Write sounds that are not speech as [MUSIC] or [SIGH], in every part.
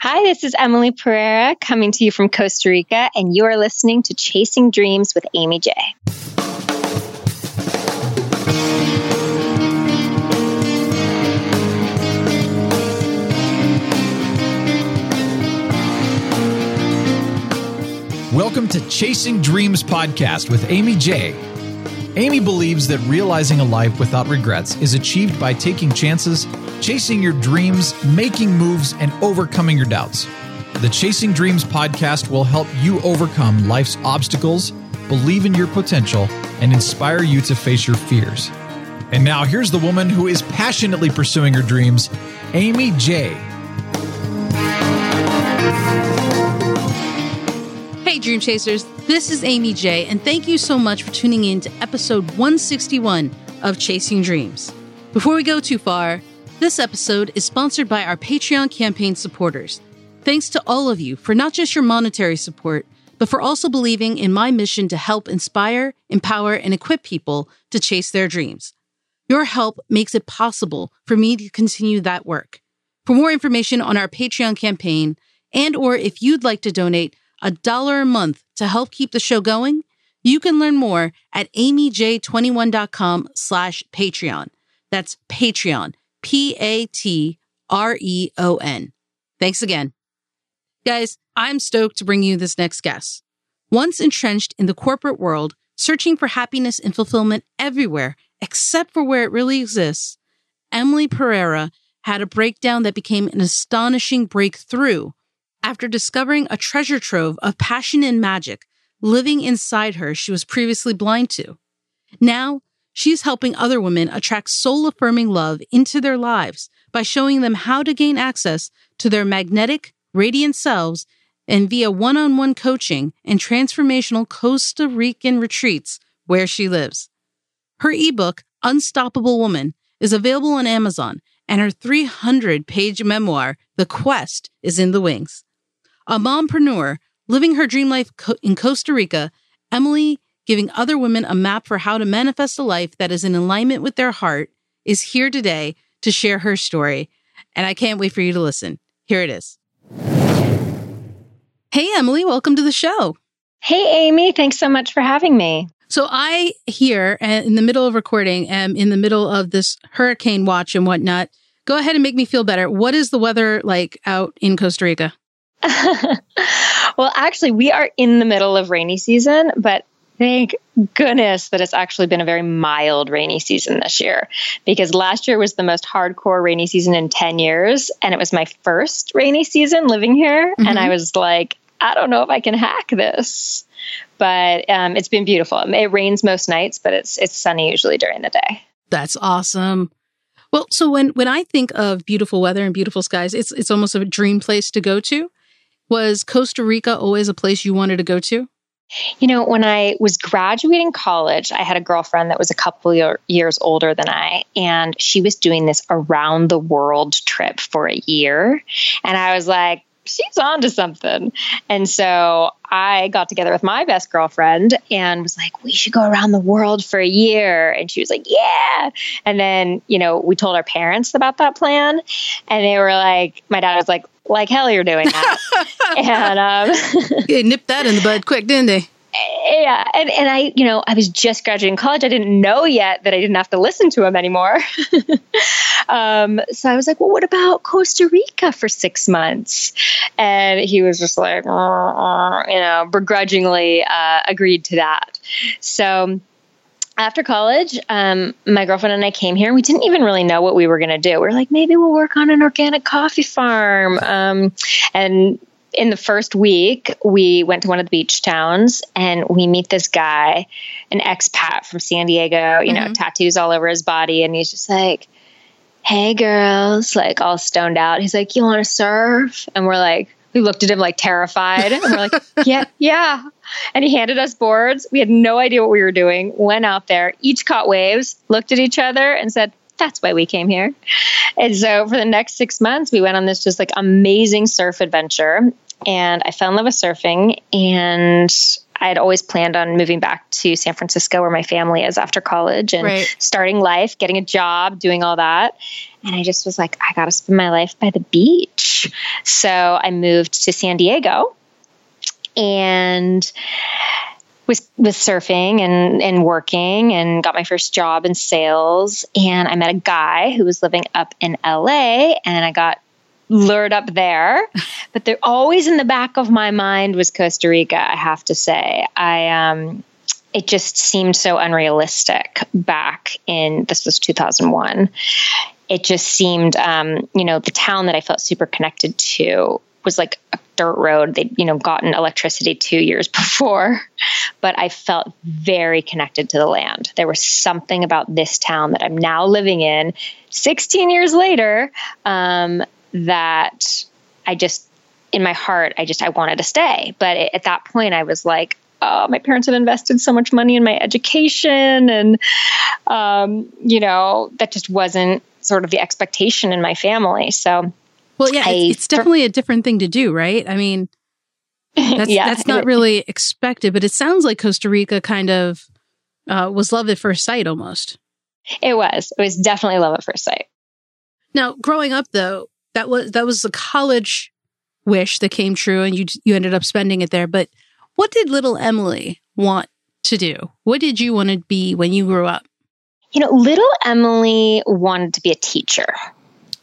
Hi, this is Emily Pereira coming to you from Costa Rica, and you are listening to Chasing Dreams with Amy J. Welcome to Chasing Dreams podcast with Amy J. Amy believes that realizing a life without regrets is achieved by taking chances, chasing your dreams, making moves, and overcoming your doubts. The Chasing Dreams podcast will help you overcome life's obstacles, believe in your potential, and inspire you to face your fears. And now here's the woman who is passionately pursuing her dreams, Amy J. Hey, Dream Chasers, this is Amy J, and thank you so much for tuning in to episode 161 of Chasing Dreams. Before we go too far, this episode is sponsored by our Patreon campaign supporters. Thanks to all of you for not just your monetary support, but for also believing in my mission to help inspire, empower, and equip people to chase their dreams. Your help makes it possible for me to continue that work. For more information on our Patreon campaign, and or if you'd like to donate a dollar a month to help keep the show going, you can learn more at amyj21.com slash Patreon. That's Patreon, P-A-T-R-E-O-N. Thanks again. Guys, I'm stoked to bring you this next guest. Once entrenched in the corporate world, searching for happiness and fulfillment everywhere except for where it really exists, Emily Pereira had a breakdown that became an astonishing breakthrough after discovering a treasure trove of passion and magic living inside her she was previously blind to. Now, she's helping other women attract soul affirming love into their lives by showing them how to gain access to their magnetic, radiant selves and via one on one coaching and transformational Costa Rican retreats where she lives. Her ebook, Unstoppable Woman, is available on Amazon, and her 300 page memoir, The Quest, is in the wings. A mompreneur living her dream life in Costa Rica, Emily, giving other women a map for how to manifest a life that is in alignment with their heart, is here today to share her story. And I can't wait for you to listen. Here it is. Hey, Emily, welcome to the show. Hey, Amy. Thanks so much for having me. So I here uh, in the middle of recording am in the middle of this hurricane watch and whatnot. Go ahead and make me feel better. What is the weather like out in Costa Rica? [LAUGHS] well, actually, we are in the middle of rainy season, but thank goodness that it's actually been a very mild rainy season this year because last year was the most hardcore rainy season in 10 years. And it was my first rainy season living here. Mm-hmm. And I was like, I don't know if I can hack this. But um, it's been beautiful. It rains most nights, but it's it's sunny usually during the day. That's awesome. Well, so when when I think of beautiful weather and beautiful skies, it's it's almost a dream place to go to. Was Costa Rica always a place you wanted to go to? You know, when I was graduating college, I had a girlfriend that was a couple year, years older than I, and she was doing this around the world trip for a year. And I was like, she's on to something. And so I got together with my best girlfriend and was like, we should go around the world for a year. And she was like, yeah. And then, you know, we told our parents about that plan. And they were like, my dad was like, like hell you're doing that. [LAUGHS] and um, [LAUGHS] they nipped that in the bud quick, didn't they? Yeah and, and i you know i was just graduating college i didn't know yet that i didn't have to listen to him anymore [LAUGHS] um, so i was like well what about costa rica for six months and he was just like uh, uh, you know begrudgingly uh, agreed to that so after college, um, my girlfriend and I came here. We didn't even really know what we were going to do. We are like, maybe we'll work on an organic coffee farm. Um, and in the first week, we went to one of the beach towns and we meet this guy, an expat from San Diego, you mm-hmm. know, tattoos all over his body. And he's just like, hey, girls, like all stoned out. He's like, you want to surf? And we're like, we looked at him like terrified. And we're like, [LAUGHS] yeah, yeah. And he handed us boards. We had no idea what we were doing. Went out there, each caught waves, looked at each other, and said, that's why we came here. And so for the next six months, we went on this just like amazing surf adventure. And I fell in love with surfing. And I had always planned on moving back to San Francisco, where my family is after college, and right. starting life, getting a job, doing all that. And I just was like, I got to spend my life by the beach. So I moved to San Diego and was was surfing and and working and got my first job in sales and I met a guy who was living up in LA and I got lured up there but there always in the back of my mind was Costa Rica I have to say I um it just seemed so unrealistic back in this was 2001 it just seemed um you know the town that I felt super connected to was like a dirt road. They'd, you know, gotten electricity two years [LAUGHS] before, but I felt very connected to the land. There was something about this town that I'm now living in 16 years later um, that I just, in my heart, I just, I wanted to stay. But it, at that point, I was like, oh, my parents have invested so much money in my education. And, um, you know, that just wasn't sort of the expectation in my family. So, well, yeah, I, it's, it's, definitely a different thing to do, right? I mean, [LAUGHS] that's yeah, that's not really expected, but it sounds like Costa Rica kind of uh, was love at first sight almost. It was. It was definitely love at first sight. Now, growing up though, that was that was a college wish that came true, and you you ended up spending it there. But what did little Emily want to do? What did you want to be when you grew up? You know, little Emily wanted to be a teacher.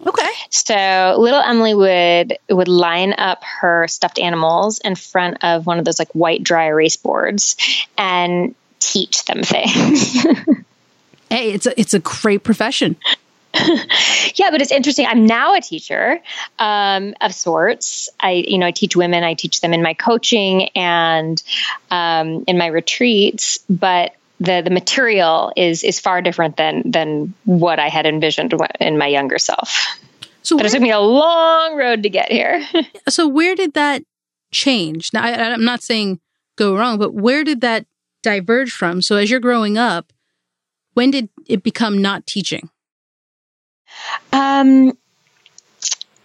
Okay. So little Emily would would line up her stuffed animals in front of one of those like white dry erase boards and teach them things. [LAUGHS] hey, it's a it's a great profession. [LAUGHS] yeah, but it's interesting. I'm now a teacher um, of sorts. I, you know, I teach women. I teach them in my coaching and um, in my retreats. But the the material is is far different than than what I had envisioned in my younger self. So but it took me a long road to get here. [LAUGHS] so where did that change? Now I, I'm not saying go wrong, but where did that diverge from? So as you're growing up, when did it become not teaching? Um,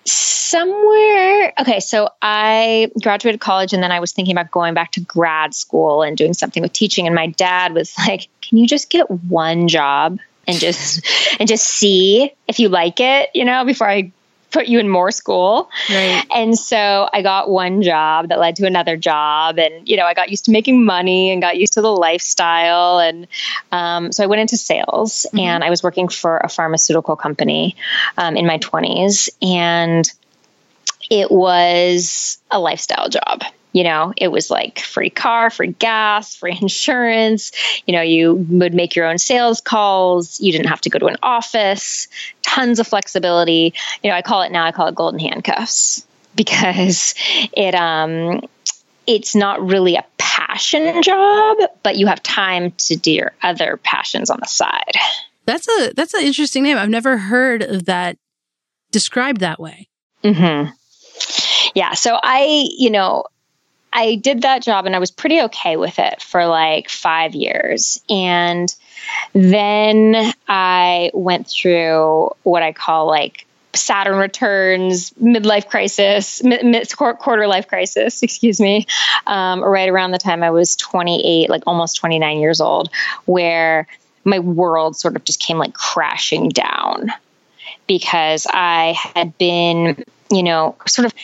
somewhere okay so i graduated college and then i was thinking about going back to grad school and doing something with teaching. And my dad was like can you just get one job and just [LAUGHS] and just see if you like it you know before i put you in more school right. and so i got one job that led to another job and you know i got used to making money and got used to the lifestyle and um, so i went into sales mm-hmm. and i was working for a pharmaceutical company um, in my 20s and it was a lifestyle job. You know, it was like free car, free gas, free [LAUGHS] insurance. You know, you would make your own sales calls. You didn't have to go to an office, tons of flexibility. You know, I call it now, I call it golden handcuffs [LAUGHS] because it, um, it's not really a passion job, but you have time to do your other passions on the side. That's a that's an interesting name. I've never heard of that described that way. Mm-hmm yeah, so I, you know, I did that job and I was pretty okay with it for like five years. And then I went through what I call like Saturn returns, midlife crisis, mid, quarter life crisis, [LAUGHS] excuse me, um, right around the time I was 28, like almost 29 years old, where my world sort of just came like crashing down because I had been you know, sort of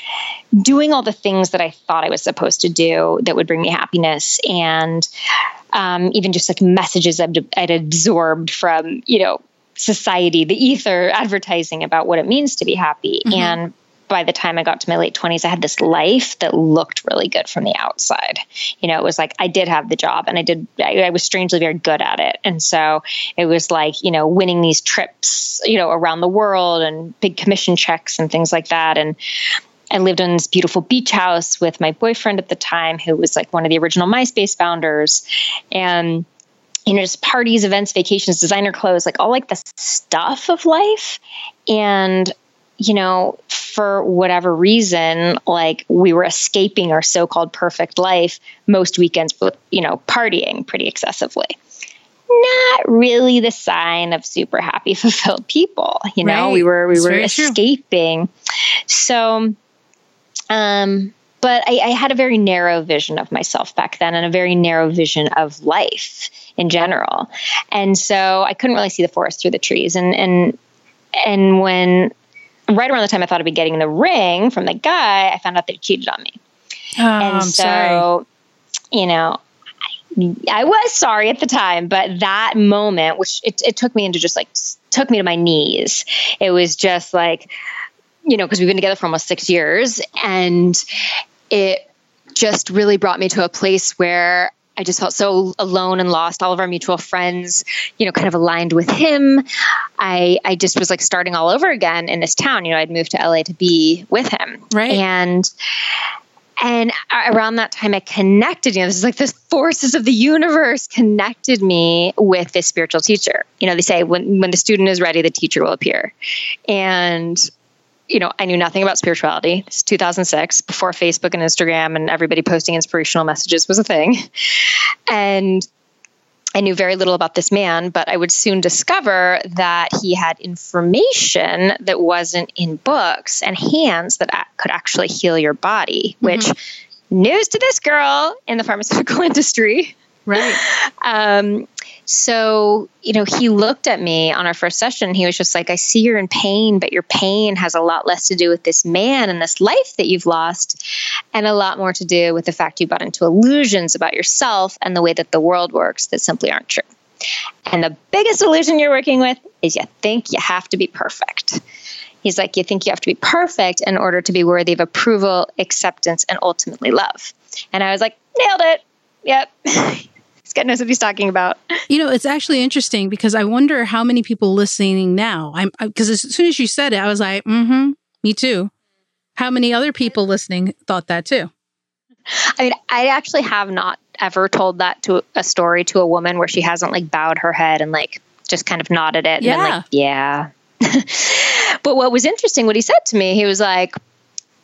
doing all the things that I thought I was supposed to do that would bring me happiness, and um, even just like messages I'd, I'd absorbed from, you know, society, the ether, advertising about what it means to be happy. Mm-hmm. And by the time I got to my late 20s, I had this life that looked really good from the outside. You know, it was like I did have the job and I did, I, I, was strangely very good at it. And so it was like, you know, winning these trips, you know, around the world and big commission checks and things like that. And I lived in this beautiful beach house with my boyfriend at the time, who was like one of the original MySpace founders. And you know, just parties, events, vacations, designer clothes, like all like the stuff of life. And you know, for whatever reason, like we were escaping our so called perfect life most weekends with, you know, partying pretty excessively. Not really the sign of super happy, [LAUGHS] fulfilled people. You know, right. we were we were escaping. True. So um but I, I had a very narrow vision of myself back then and a very narrow vision of life in general. And so I couldn't really see the forest through the trees. And and and when right around the time I thought I'd be getting the ring from the guy, I found out that he cheated on me. Oh, and I'm so, sorry. you know, I was sorry at the time, but that moment, which it, it took me into just like took me to my knees. It was just like, you know, because we've been together for almost six years, and it just really brought me to a place where I just felt so alone and lost. All of our mutual friends, you know, kind of aligned with him. I I just was like starting all over again in this town. You know, I'd moved to LA to be with him, right? And and around that time, I connected. You know, this is like the forces of the universe connected me with this spiritual teacher. You know, they say when when the student is ready, the teacher will appear, and you know, I knew nothing about spirituality. It's 2006, before Facebook and Instagram and everybody posting inspirational messages was a thing. And I knew very little about this man, but I would soon discover that he had information that wasn't in books and hands that could actually heal your body, mm-hmm. which news to this girl in the pharmaceutical [LAUGHS] industry. Right. Um, so, you know, he looked at me on our first session. He was just like, I see you're in pain, but your pain has a lot less to do with this man and this life that you've lost, and a lot more to do with the fact you bought into illusions about yourself and the way that the world works that simply aren't true. And the biggest illusion you're working with is you think you have to be perfect. He's like, you think you have to be perfect in order to be worthy of approval, acceptance, and ultimately love. And I was like, nailed it. Yep. [LAUGHS] Scott knows what he's talking about. You know, it's actually interesting because I wonder how many people listening now. I'm because as soon as you said it, I was like, "Mm-hmm, me too." How many other people listening thought that too? I mean, I actually have not ever told that to a story to a woman where she hasn't like bowed her head and like just kind of nodded it. Yeah. And like, yeah. [LAUGHS] but what was interesting, what he said to me, he was like,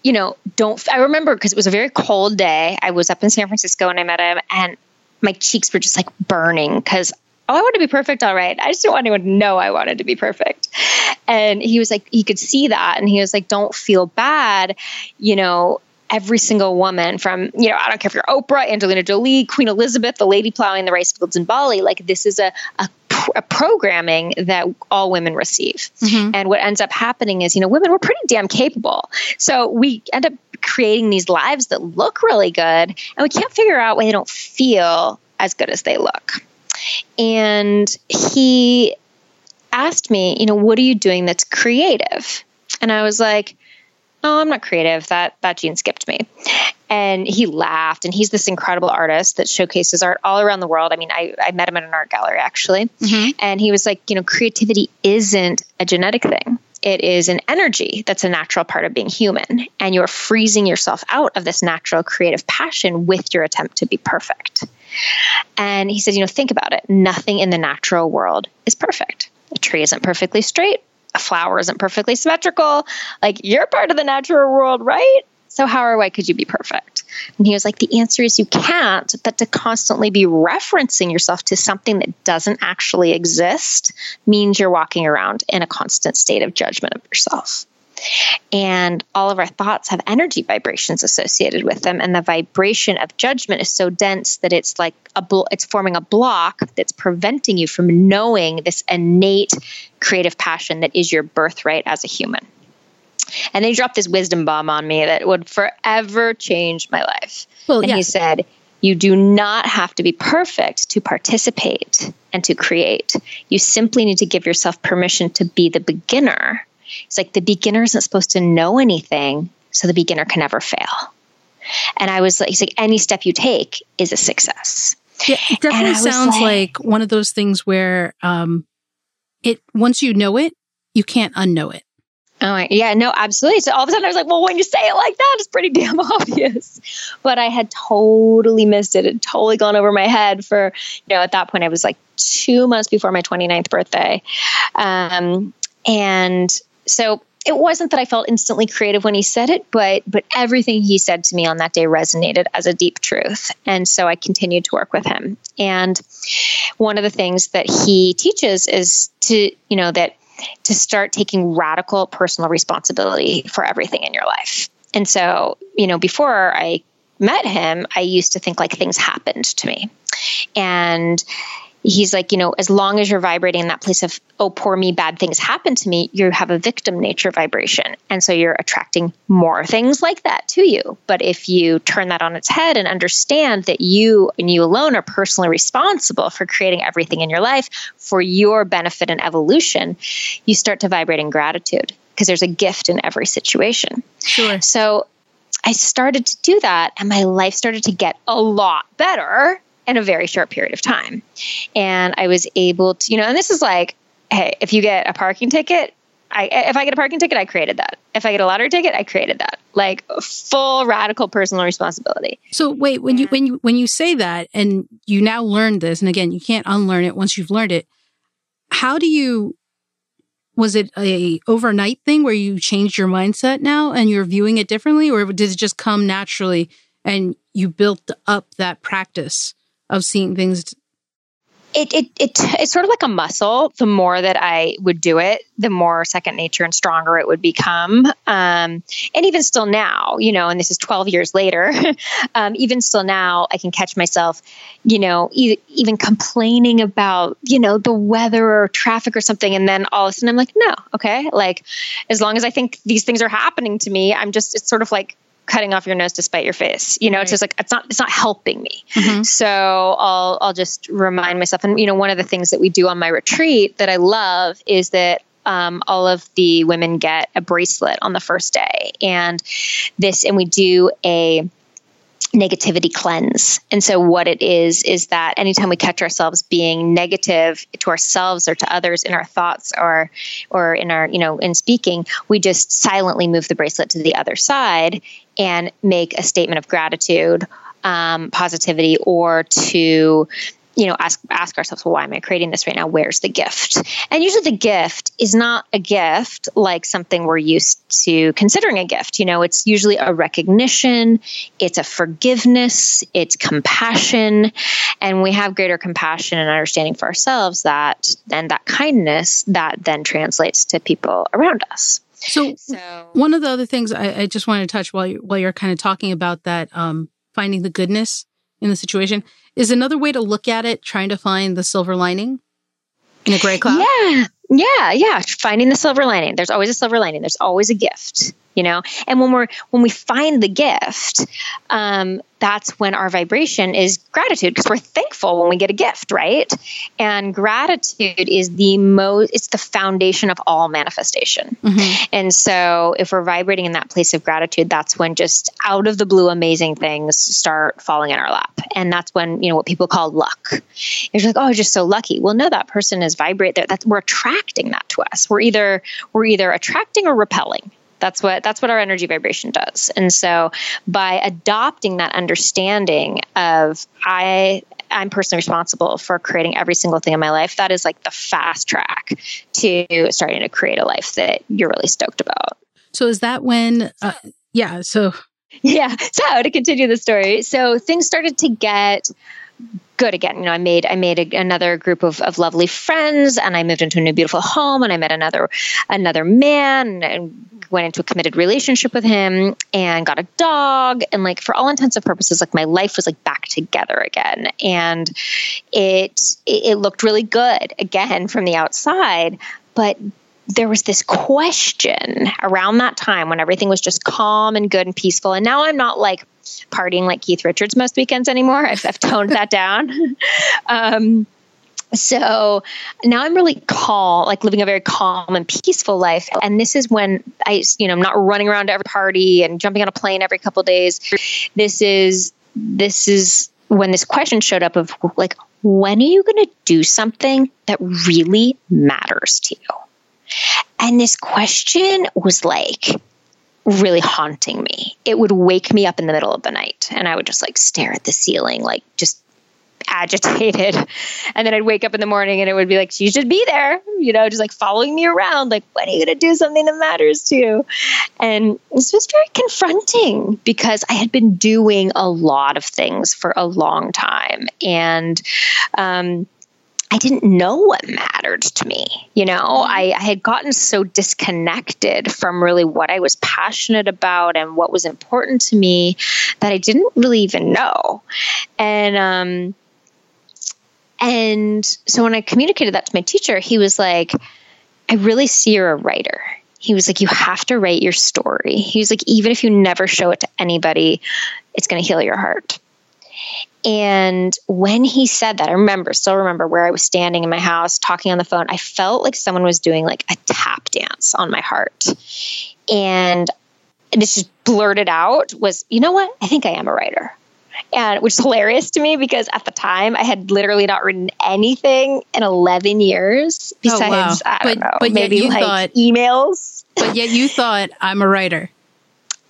you know, don't, I remember because it was a very cold day. I was up in San Francisco and I met him and my cheeks were just like burning because oh, I want to be perfect. All right. I just didn't want anyone to know I wanted to be perfect. And he was like, he could see that. And he was like, don't feel bad. You know, every single woman from, you know, I don't care if you're Oprah, Angelina Jolie, Queen Elizabeth, the lady plowing the rice fields in Bali. Like, this is a, a, a programming that all women receive. Mm-hmm. And what ends up happening is, you know, women, we're pretty damn capable. So we end up creating these lives that look really good and we can't figure out why they don't feel as good as they look. And he asked me, you know, what are you doing that's creative? And I was like, oh, I'm not creative. That that gene skipped me. And he laughed. And he's this incredible artist that showcases art all around the world. I mean, I, I met him at an art gallery actually. Mm-hmm. And he was like, you know, creativity isn't a genetic thing it is an energy that's a natural part of being human. And you're freezing yourself out of this natural creative passion with your attempt to be perfect. And he said, you know, think about it. Nothing in the natural world is perfect. A tree isn't perfectly straight. A flower isn't perfectly symmetrical. Like you're part of the natural world, right? So how or why could you be perfect? And he was like, the answer is you can't, but to constantly be referencing yourself to something that doesn't actually exist means you're walking around in a constant state of judgment of yourself. And all of our thoughts have energy vibrations associated with them. And the vibration of judgment is so dense that it's like a bl- it's forming a block that's preventing you from knowing this innate creative passion that is your birthright as a human. And they dropped this wisdom bomb on me that would forever change my life. Well, and yeah. he said, You do not have to be perfect to participate and to create. You simply need to give yourself permission to be the beginner. It's like the beginner isn't supposed to know anything, so the beginner can never fail. And I was like, he's like, any step you take is a success. Yeah, it definitely sounds like, like, one of those things where um, it once you know it, you can't unknow it. Oh, yeah, no, absolutely. So all of a sudden I was like, well, when you say it like that, it's pretty damn [LAUGHS] obvious. But I had totally missed it. It totally gone over my head for, you know, at that point I was like two months before my 29th birthday. Um, and so it wasn't that I felt instantly creative when he said it, but but everything he said to me on that day resonated as a deep truth. And so I continued to work with him. And one of the things that he teaches is to, you know, that to start taking radical personal responsibility for everything in your life. And so, you know, before I met him, I used to think like things happened to me. And he's like, you know, as long as you're vibrating in that place of, oh, poor me, bad things happen to me, you have a victim nature vibration. And so you're attracting more things like that to you. But if you turn that on its head and understand that you and you alone are personally responsible for creating everything in your life for your benefit and evolution, you start to vibrate in gratitude because there's a gift in every situation. Sure. So I started to do that and my life started to get a lot better in a very short period of time. And I was able to, you know, and this is like, hey, if you get a parking ticket, I, if I get a parking ticket, I created that. If I get a lottery ticket, I created that. Like full radical personal responsibility. So wait, when you when you when you say that and you now learn this, and again, you can't unlearn it once you've learned it. How do you? Was it a overnight thing where you changed your mindset now and you're viewing it differently, or did it just come naturally and you built up that practice? Of seeing things it, it, it, it's sort of like a muscle. The more that I would do it, the more second nature and stronger it would become. Um, and even still now, you know, and this is 12 years later, [LAUGHS] um, even still now, I can catch myself, you know, e- even complaining about, you know, the weather or traffic or something. And then all of a sudden I'm like, no, okay. Like, as long as I think these things are happening to me, I'm just, it's sort of like, cutting off your nose to spite your face. You know, right. it's just like it's not it's not helping me. Mm-hmm. So I'll I'll just remind myself. And you know, one of the things that we do on my retreat that I love is that um, all of the women get a bracelet on the first day, and this and we do a negativity cleanse. And so what it is is that anytime we catch ourselves being negative to ourselves or to others in our thoughts or or in our, you know, in speaking, we just silently move the bracelet to the other side and make a statement of gratitude, um, positivity, or to you know ask ask ourselves well why am i creating this right now? Where's the gift? And usually the gift is not a gift like something we're used to considering a gift. You know it's usually a recognition it's a forgiveness it's compassion. And we have greater compassion and understanding for ourselves that and that kindness that then translates to people around us so, so one of the other things I, I just wanted to touch while you while you're kind of talking about that um, finding the goodness in the situation is another way to look at it trying to find the silver lining in a gray cloud? Yeah. Yeah yeah. Finding the silver lining. There's always a silver lining. There's always a gift you know? And when we're when we find the gift um, that's when our vibration is gratitude because we're thankful when we get a gift right? And gratitude is the most it's the foundation of all manifestation. Mm-hmm. and so if we're vibrating in that place of gratitude that's when just out of the blue amazing things start falling in our lap. And that's when you know what people call luck. It's like oh I'm just so lucky. Well no that person is vibrate there. that we're attracting that to us. We're either we're either attracting or repelling that's what that's what our energy vibration does. And so by adopting that understanding of I I'm personally responsible for creating every single thing in my life, that is like the fast track to starting to create a life that you're really stoked about. So is that when uh, yeah, so [LAUGHS] yeah. So to continue the story, so things started to get good again. You know, I made I made a, another group of, of lovely friends, and I moved into a new beautiful home, and I met another another man, and went into a committed relationship with him, and got a dog, and like for all intents and purposes, like my life was like back together again, and it it looked really good again from the outside, but there was this question around that time when everything was just calm and good and peaceful. And now I'm not like partying like Keith Richards most weekends anymore. I've, I've toned that down. [LAUGHS] um, so now I'm really calm, like living a very calm and peaceful life. And this is when I, you know, I'm not running around to every party and jumping on a plane every couple days. This is, this is when this question showed up of like, when are you going to do something that really matters to you? And this question was like really haunting me. It would wake me up in the middle of the night and I would just like stare at the ceiling, like just agitated. [LAUGHS] And then I'd wake up in the morning and it would be like, she should be there, you know, just like following me around. Like, when are you going to do something that matters to you? And this was very confronting because I had been doing a lot of things for a long time. And, um, I didn't know what mattered to me. You know, mm-hmm. I, I, had gotten so disconnected from really what I was passionate about and what was important to me that I didn't really even know. And, um, And so when I communicated that to my teacher, he was like, I really see you're a writer. He was like, You have to write your story. He was like, Even if you never show it to anybody, it's going to heal your heart. And when he said that, I remember, still remember where I was standing in my house talking on the phone. I felt like someone was doing like a tap dance on my heart. And this just blurted out was, you know what? I think I am a writer and which is hilarious to me because at the time I had literally not written anything in 11 years besides, oh, wow. I don't but, know, but maybe like thought, emails. But yet you thought I'm a writer.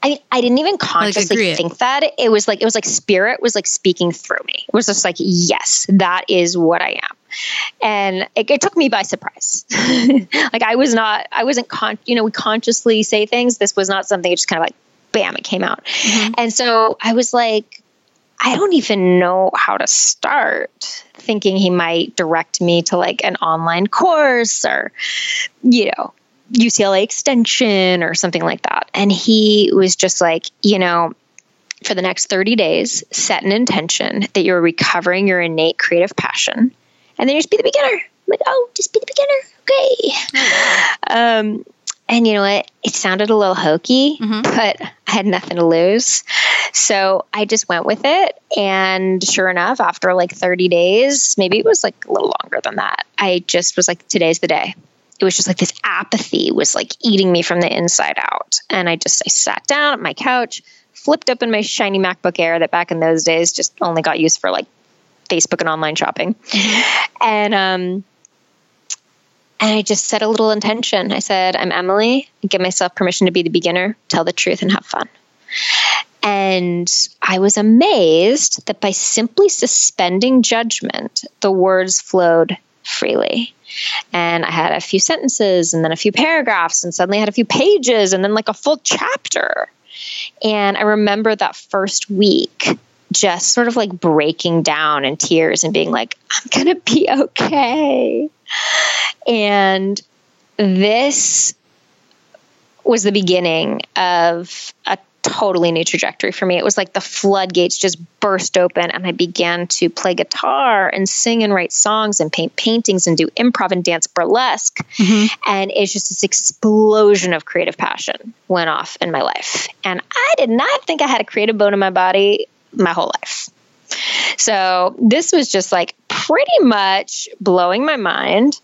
I mean, I didn't even consciously like think that. It was like it was like spirit was like speaking through me. It was just like, yes, that is what I am, and it, it took me by surprise. [LAUGHS] like I was not, I wasn't con, you know, we consciously say things. This was not something. It just kind of like, bam, it came out, mm-hmm. and so I was like, I don't even know how to start thinking he might direct me to like an online course or, you know, UCLA extension or something like that. And he was just like, you know, for the next 30 days, set an intention that you're recovering your innate creative passion. And then just be the beginner. I'm like, oh, just be the beginner. Okay. Um, and you know what? It sounded a little hokey, mm-hmm. but I had nothing to lose. So I just went with it. And sure enough, after like 30 days, maybe it was like a little longer than that, I just was like, today's the day. It was just like this apathy was like eating me from the inside out. And I just, I sat down at my couch, flipped open my shiny MacBook Air that back in those days just only got used for like Facebook and online shopping. Mm-hmm. And, um, and I just set a little intention. I said, I'm Emily. I give myself permission to be the beginner, tell the truth, and have fun. And I was amazed that by simply suspending judgment, the words flowed freely. And I had a few sentences and then a few paragraphs, and suddenly I had a few pages and then like a full chapter. And I remember that first week just sort of like breaking down in tears and being like, I'm going to be okay. And this was the beginning of a totally new trajectory for me. It was like the floodgates just burst open, and I began to play guitar and sing and write songs and paint paintings and do improv and dance burlesque. Mm-hmm. And it's just this explosion of creative passion went off in my life. And I did not think I had a creative bone in my body my whole life. So this was just like pretty much blowing my mind.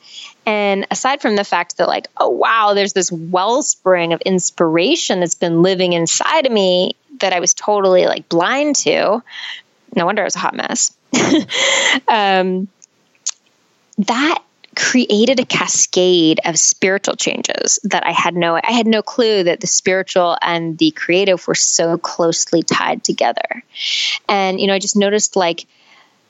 And aside from the fact that, like, oh, wow, there's this wellspring of inspiration that's been living inside of me that I was totally like blind to. No wonder I was a hot mess. [LAUGHS] um, that created a cascade of spiritual changes that I had no I had no clue that the spiritual and the creative were so closely tied together. And you know, I just noticed like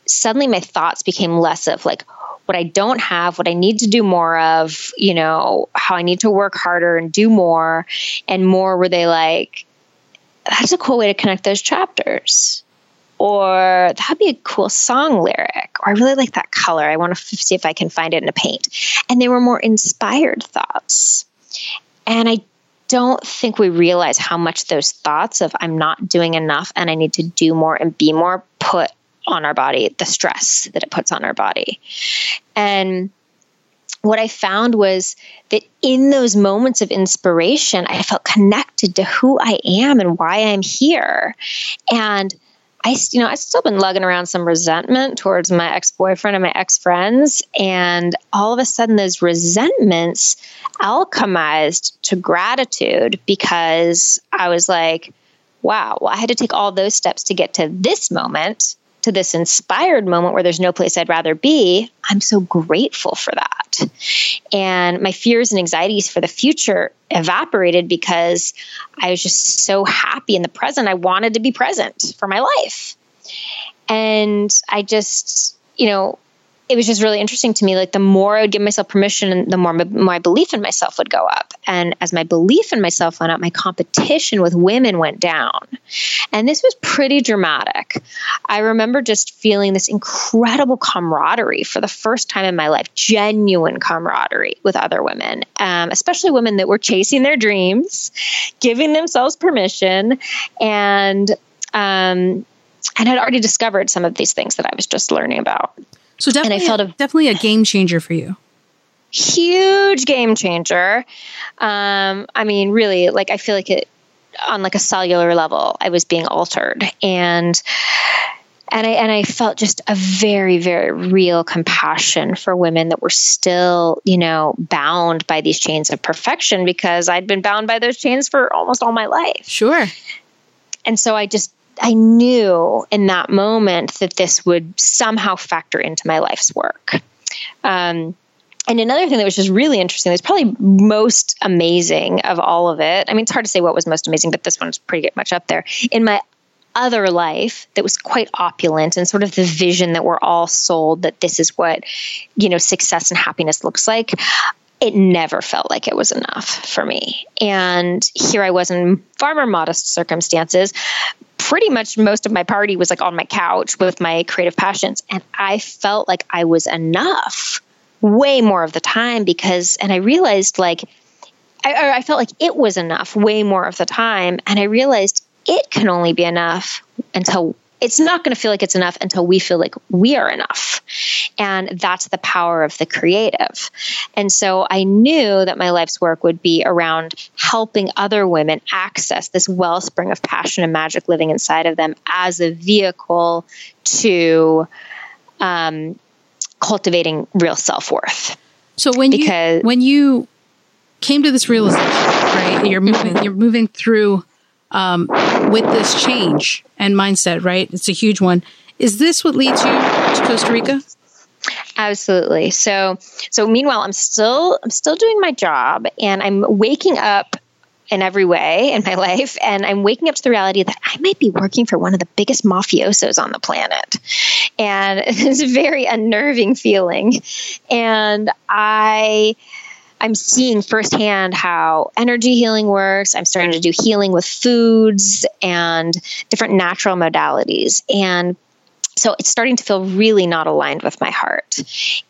suddenly my thoughts became less of like what I don't have, what I need to do more of, you know, how I need to work harder and do more and more were they like that's a cool way to connect those chapters or that'd be a cool song lyric, or I really like that color. I want to see if I can find it in a paint. And they were more inspired thoughts. And I don't think we realize how much those thoughts of I'm not doing enough and I need to do more and be more put on our body, the stress that it puts on our body. And what I found was that in those moments of inspiration, I felt connected to who I am and why I'm here. And I, you know, I've still been lugging around some resentment towards my ex boyfriend and my ex friends. And all of a sudden, those resentments alchemized to gratitude because I was like, wow, well, I had to take all those steps to get to this moment to this inspired moment where there's no place I'd rather be, I'm so grateful for that. And my fears and anxieties for the future evaporated because I was just so happy in the present. I wanted to be present for my life. And I just, you know, it was just really interesting to me. Like the more I would give myself permission, the more my belief in myself would go up. And as my belief in myself went up, my competition with women went down. And this was pretty dramatic. I remember just feeling this incredible camaraderie for the first time in my life, genuine camaraderie with other women, um, especially women that were chasing their dreams, giving themselves permission, and um, and had already discovered some of these things that I was just learning about. So definitely, and I felt a, definitely a game changer for you. Huge game changer. Um, I mean, really, like I feel like it on like a cellular level, I was being altered, and and I and I felt just a very very real compassion for women that were still you know bound by these chains of perfection because I'd been bound by those chains for almost all my life. Sure. And so I just I knew in that moment that this would somehow factor into my life's work. Um, and another thing that was just really interesting, that's probably most amazing of all of it. I mean, it's hard to say what was most amazing, but this one's pretty much up there. In my other life that was quite opulent and sort of the vision that we're all sold that this is what, you know, success and happiness looks like it never felt like it was enough for me. And here I was in far more modest circumstances. Pretty much most of my party was like on my couch with my creative passions. And I felt like I was enough way more of the time because, and I realized like, I, I felt like it was enough way more of the time. And I realized it can only be enough until it's not going to feel like it's enough until we feel like we are enough. And that's the power of the creative. And so I knew that my life's work would be around helping other women access this wellspring of passion and magic living inside of them as a vehicle to um, cultivating real self worth. So when because, you when you came to this realization, right? You're moving you're moving through um, with this change and mindset, right? It's a huge one. Is this what leads you to Costa Rica? Absolutely. So, so meanwhile, I'm still I'm still doing my job, and I'm waking up in every way in my [LAUGHS] life, and I'm waking up to the reality that I might be working for one of the biggest mafiosos on the planet, and [LAUGHS] it's a very unnerving feeling, and I I'm seeing firsthand how energy healing works. I'm starting to do healing with foods and different natural modalities. And so it's starting to feel really not aligned with my heart,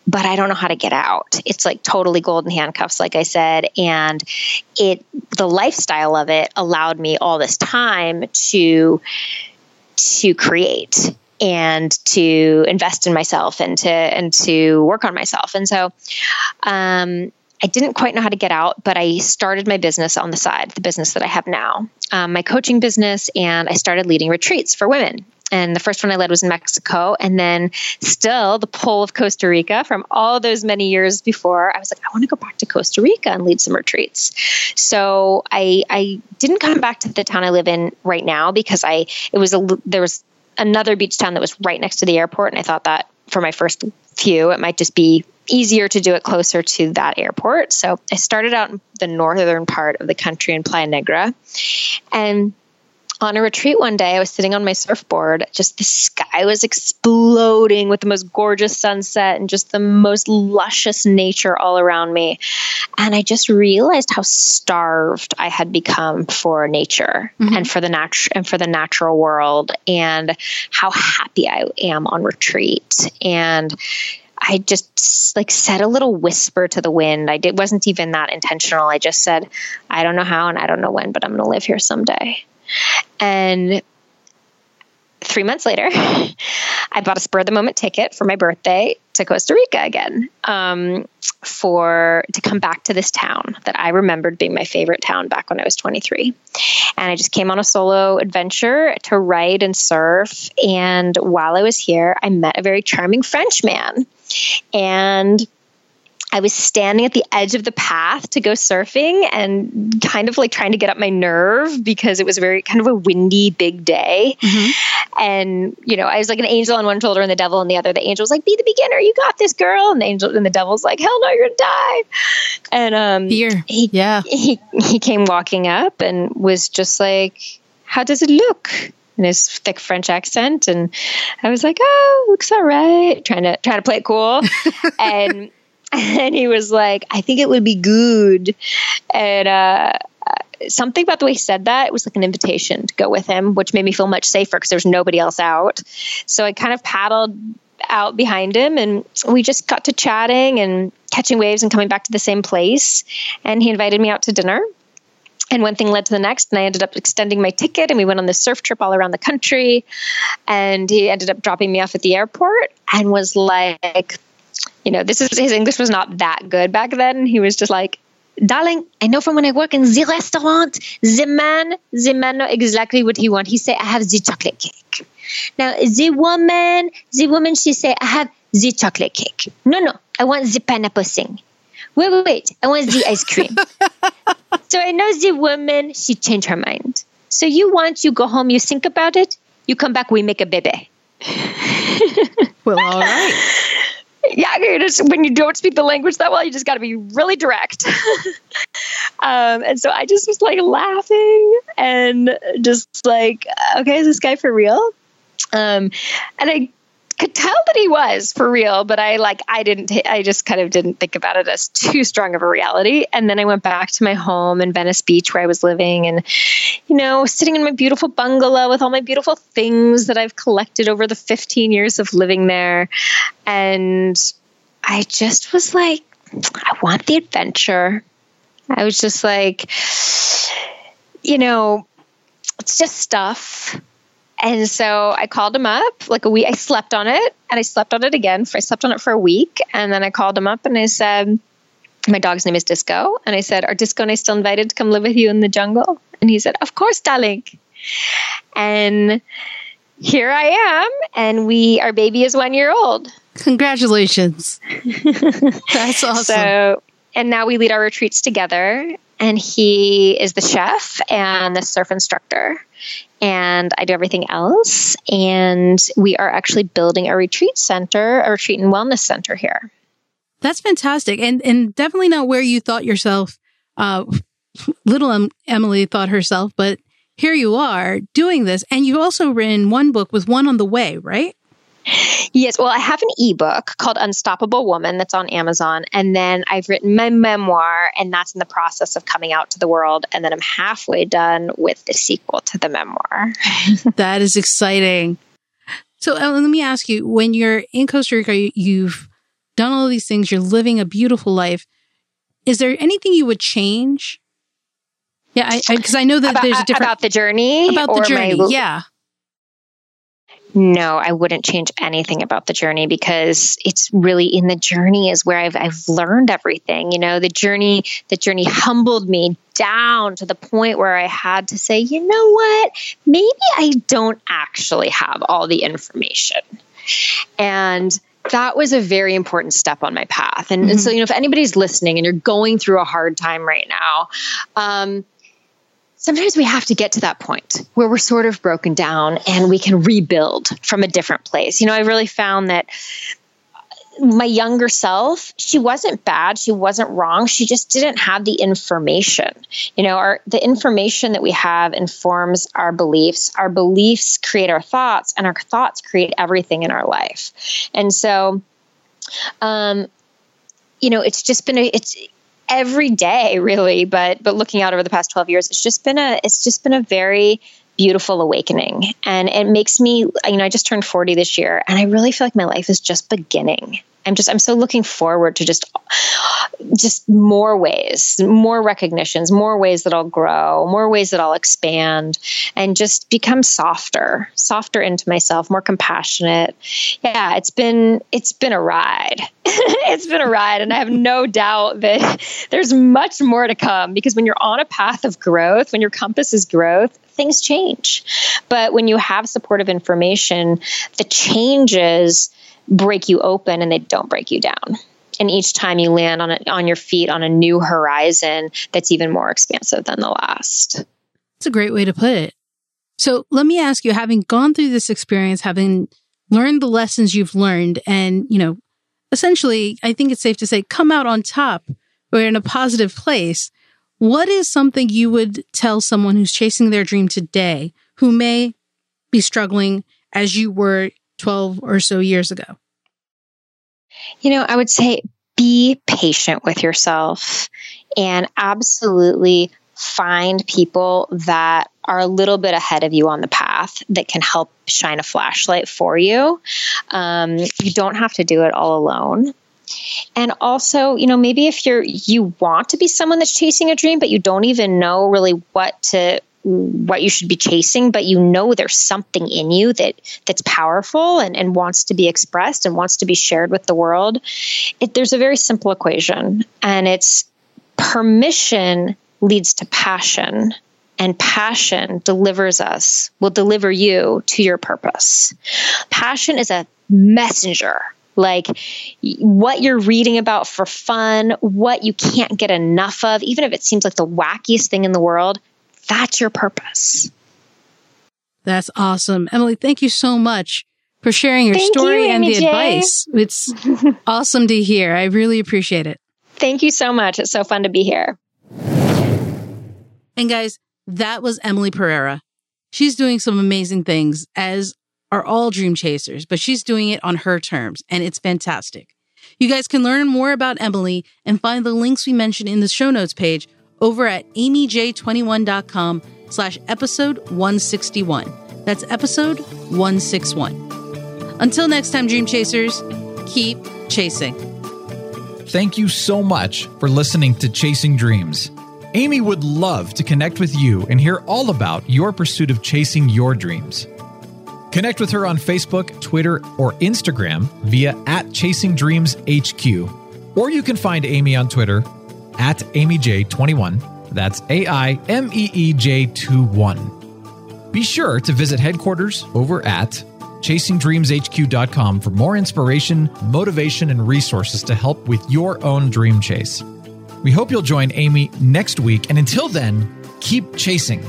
but I don't know how to get out. It's like totally golden handcuffs, like I said. And it, the lifestyle of it allowed me all this time to, to create and to invest in myself and to, and to work on myself. And so, um, I didn't quite know how to get out, but I started my business on the side, the business that I have now, um, my coaching business, and I started leading retreats for women. And the first one I led was in Mexico. And then, still, the pull of Costa Rica from all those many years before, I was like, I want to go back to Costa Rica and lead some retreats. So I, I didn't come back to the town I live in right now because I it was a there was another beach town that was right next to the airport, and I thought that for my first few, it might just be easier to do it closer to that airport. So I started out in the northern part of the country in Playa Negra. And on a retreat one day, I was sitting on my surfboard. Just the sky was exploding with the most gorgeous sunset and just the most luscious nature all around me. And I just realized how starved I had become for nature mm-hmm. and for the nat- and for the natural world and how happy I am on retreat. And I just like said a little whisper to the wind. I did wasn't even that intentional. I just said, I don't know how and I don't know when, but I'm going to live here someday. And three months later, [LAUGHS] I bought a spur of the moment ticket for my birthday to Costa Rica again um, for to come back to this town that I remembered being my favorite town back when I was 23. And I just came on a solo adventure to ride and surf. And while I was here, I met a very charming French man. And I was standing at the edge of the path to go surfing and kind of like trying to get up my nerve because it was very kind of a windy, big day. Mm-hmm. And, you know, I was like an angel on one shoulder and the devil on the other. The angel was like, be the beginner, you got this girl. And the angel and the devil's like, hell no, you're gonna die. And um Fear. He, yeah. He he came walking up and was just like, How does it look? in his thick French accent, and I was like, "Oh, looks all right." Trying to trying to play it cool, [LAUGHS] and [LAUGHS] and he was like, I think it would be good. And uh, something about the way he said that, it was like an invitation to go with him, which made me feel much safer because there was nobody else out. So I kind of paddled out behind him and we just got to chatting and catching waves and coming back to the same place. And he invited me out to dinner. and one thing led to the next and i ended up extending my ticket and we went on this surf trip all around the country and he ended up dropping me off at the airport and was like you know this is his english was not that good back then he was just like darling i know from when i work in the restaurant the man the man know exactly what he want he say i have the chocolate cake now the woman the woman she say i have the chocolate cake no no i want the pineapple thing wait, wait, wait, I want the ice cream. [LAUGHS] so I know the woman, she changed her mind. So you want, you go home, you think about it, you come back, we make a baby. well, all right. [LAUGHS] [LAUGHS] Yeah, you just, when you don't speak the language that well, you just got to be really direct. [LAUGHS] um, and so I just was like laughing and just like, okay, is this guy for real? Um, and I could tell that he was for real, but I like I didn't I just kind of didn't think about it as too strong of a reality. And then I went back to my home in Venice Beach where I was living and you know, sitting in my beautiful bungalow with all my beautiful things that I've collected over the 15 years of living there. And I just was like I want the adventure. I was just like you know, it's just stuff and so I called him up like a week. I slept on it and I slept on it again. For, I slept on it for a week. And then I called him up and I said, My dog's name is Disco. And I said, Are Disco and I still invited to come live with you in the jungle? And he said, Of course, darling. And here I am. And we, our baby is one year old. Congratulations. [LAUGHS] That's awesome. So, and now we lead our retreats together. And he is the chef and the surf instructor and I do everything else. And we are actually building a retreat center, a retreat and wellness center here. That's fantastic. And, and definitely not where you thought yourself, uh, little em- Emily thought herself, but here you are doing this. And you've also written one book with one on the way, right? Yes, well, I have an ebook called Unstoppable Woman that's on Amazon. And then I've written my memoir, and that's in the process of coming out to the world. And then I'm halfway done with the sequel to the memoir. [LAUGHS] that is exciting. So uh, let me ask you when you're in Costa Rica, you've done all these things, you're living a beautiful life. Is there anything you would change? Yeah, because I, I, I, know that about, there's a different about the journey. About the journey, my, yeah no, I wouldn't change anything about the journey because it's really in the journey is where I've I've learned everything. You know, the journey the journey humbled me down to the point where I had to say, you know what, maybe I don't actually have all the information. And that was a very important step on my path. And, mm-hmm. and so, you know, if anybody's listening and you're going through a hard time right now, um, sometimes we have to get to that point where we're sort of broken down and we can rebuild from a different place. You know, I really found that my younger self, she wasn't bad, she wasn't wrong, she just didn't have the information. You know, our the information that we have informs our beliefs. Our beliefs create our thoughts and our thoughts create everything in our life. And so um you know, it's just been a it's every day really but but looking out over the past 12 years it's just been a it's just been a very beautiful awakening. And it makes me you know i just turned 40 this year and i really feel like my life is just beginning. I'm just i'm so looking forward to just just more ways more recognitions more ways that i'll grow more ways that i'll expand and just become softer softer into myself more compassionate. Yeah it's been it's been a ride. [LAUGHS] It's been a ride and i have no doubt that [LAUGHS] there's much more to come because when you're on a path of growth when your compass is growth things change but when you have supportive information the changes break you open and they don't break you down and each time you land on a, on your feet on a new horizon that's even more expansive than the last. It's a great way to put it. So let me ask you, having gone through this experience, having learned the lessons you've learned, and you know, essentially, I think it's safe to say, come out on top or in a positive place. What is something you would tell someone who's chasing their dream today who may be struggling as you were 12 or so years ago? You know, I would say be patient with yourself and absolutely find people that are a little bit ahead of you on the path that can help shine a flashlight for you. Um, you don't have to do it all alone. And also, you know, maybe if you're you want to be someone that's chasing a dream, but you don't even know really what to what you should be chasing, but you know there's something in you that that's powerful and, and wants to be expressed and wants to be shared with the world. It, there's a very simple equation, and it's permission leads to passion and passion delivers us, will deliver you to your purpose. Passion is a messenger. Like what you're reading about for fun, what you can't get enough of, even if it seems like the wackiest thing in the world, that's your purpose. That's awesome. Emily, thank you so much for sharing your Thank story you, and the advice. It's [LAUGHS] awesome to hear. I really appreciate it. Thank you so much. It's so fun to be here. And guys, that was Emily Pereira. She's doing some amazing things, as are all dream chasers, but she's doing it on her terms, and it's fantastic. You guys can learn more about Emily and find the links we mentioned in the show notes page over at aimeej21.com slash episode 161. That's episode 161. Until next time, dream chasers, keep chasing. Thank you so much for listening to Chasing Dreams. Aimee would love to connect with you and hear all about your pursuit of chasing your dreams. Connect with her on Facebook, Twitter, or Instagram via at Chasing Dreams HQ. Or you can find Aimee on Twitter at AimeeJ21. That's A I M E E J 2 1. Be sure to visit headquarters over at chasingdreamshq.com for more inspiration, motivation, and resources to help with your own dream chase. We hope you'll join Aimee next week, and until then, keep chasing.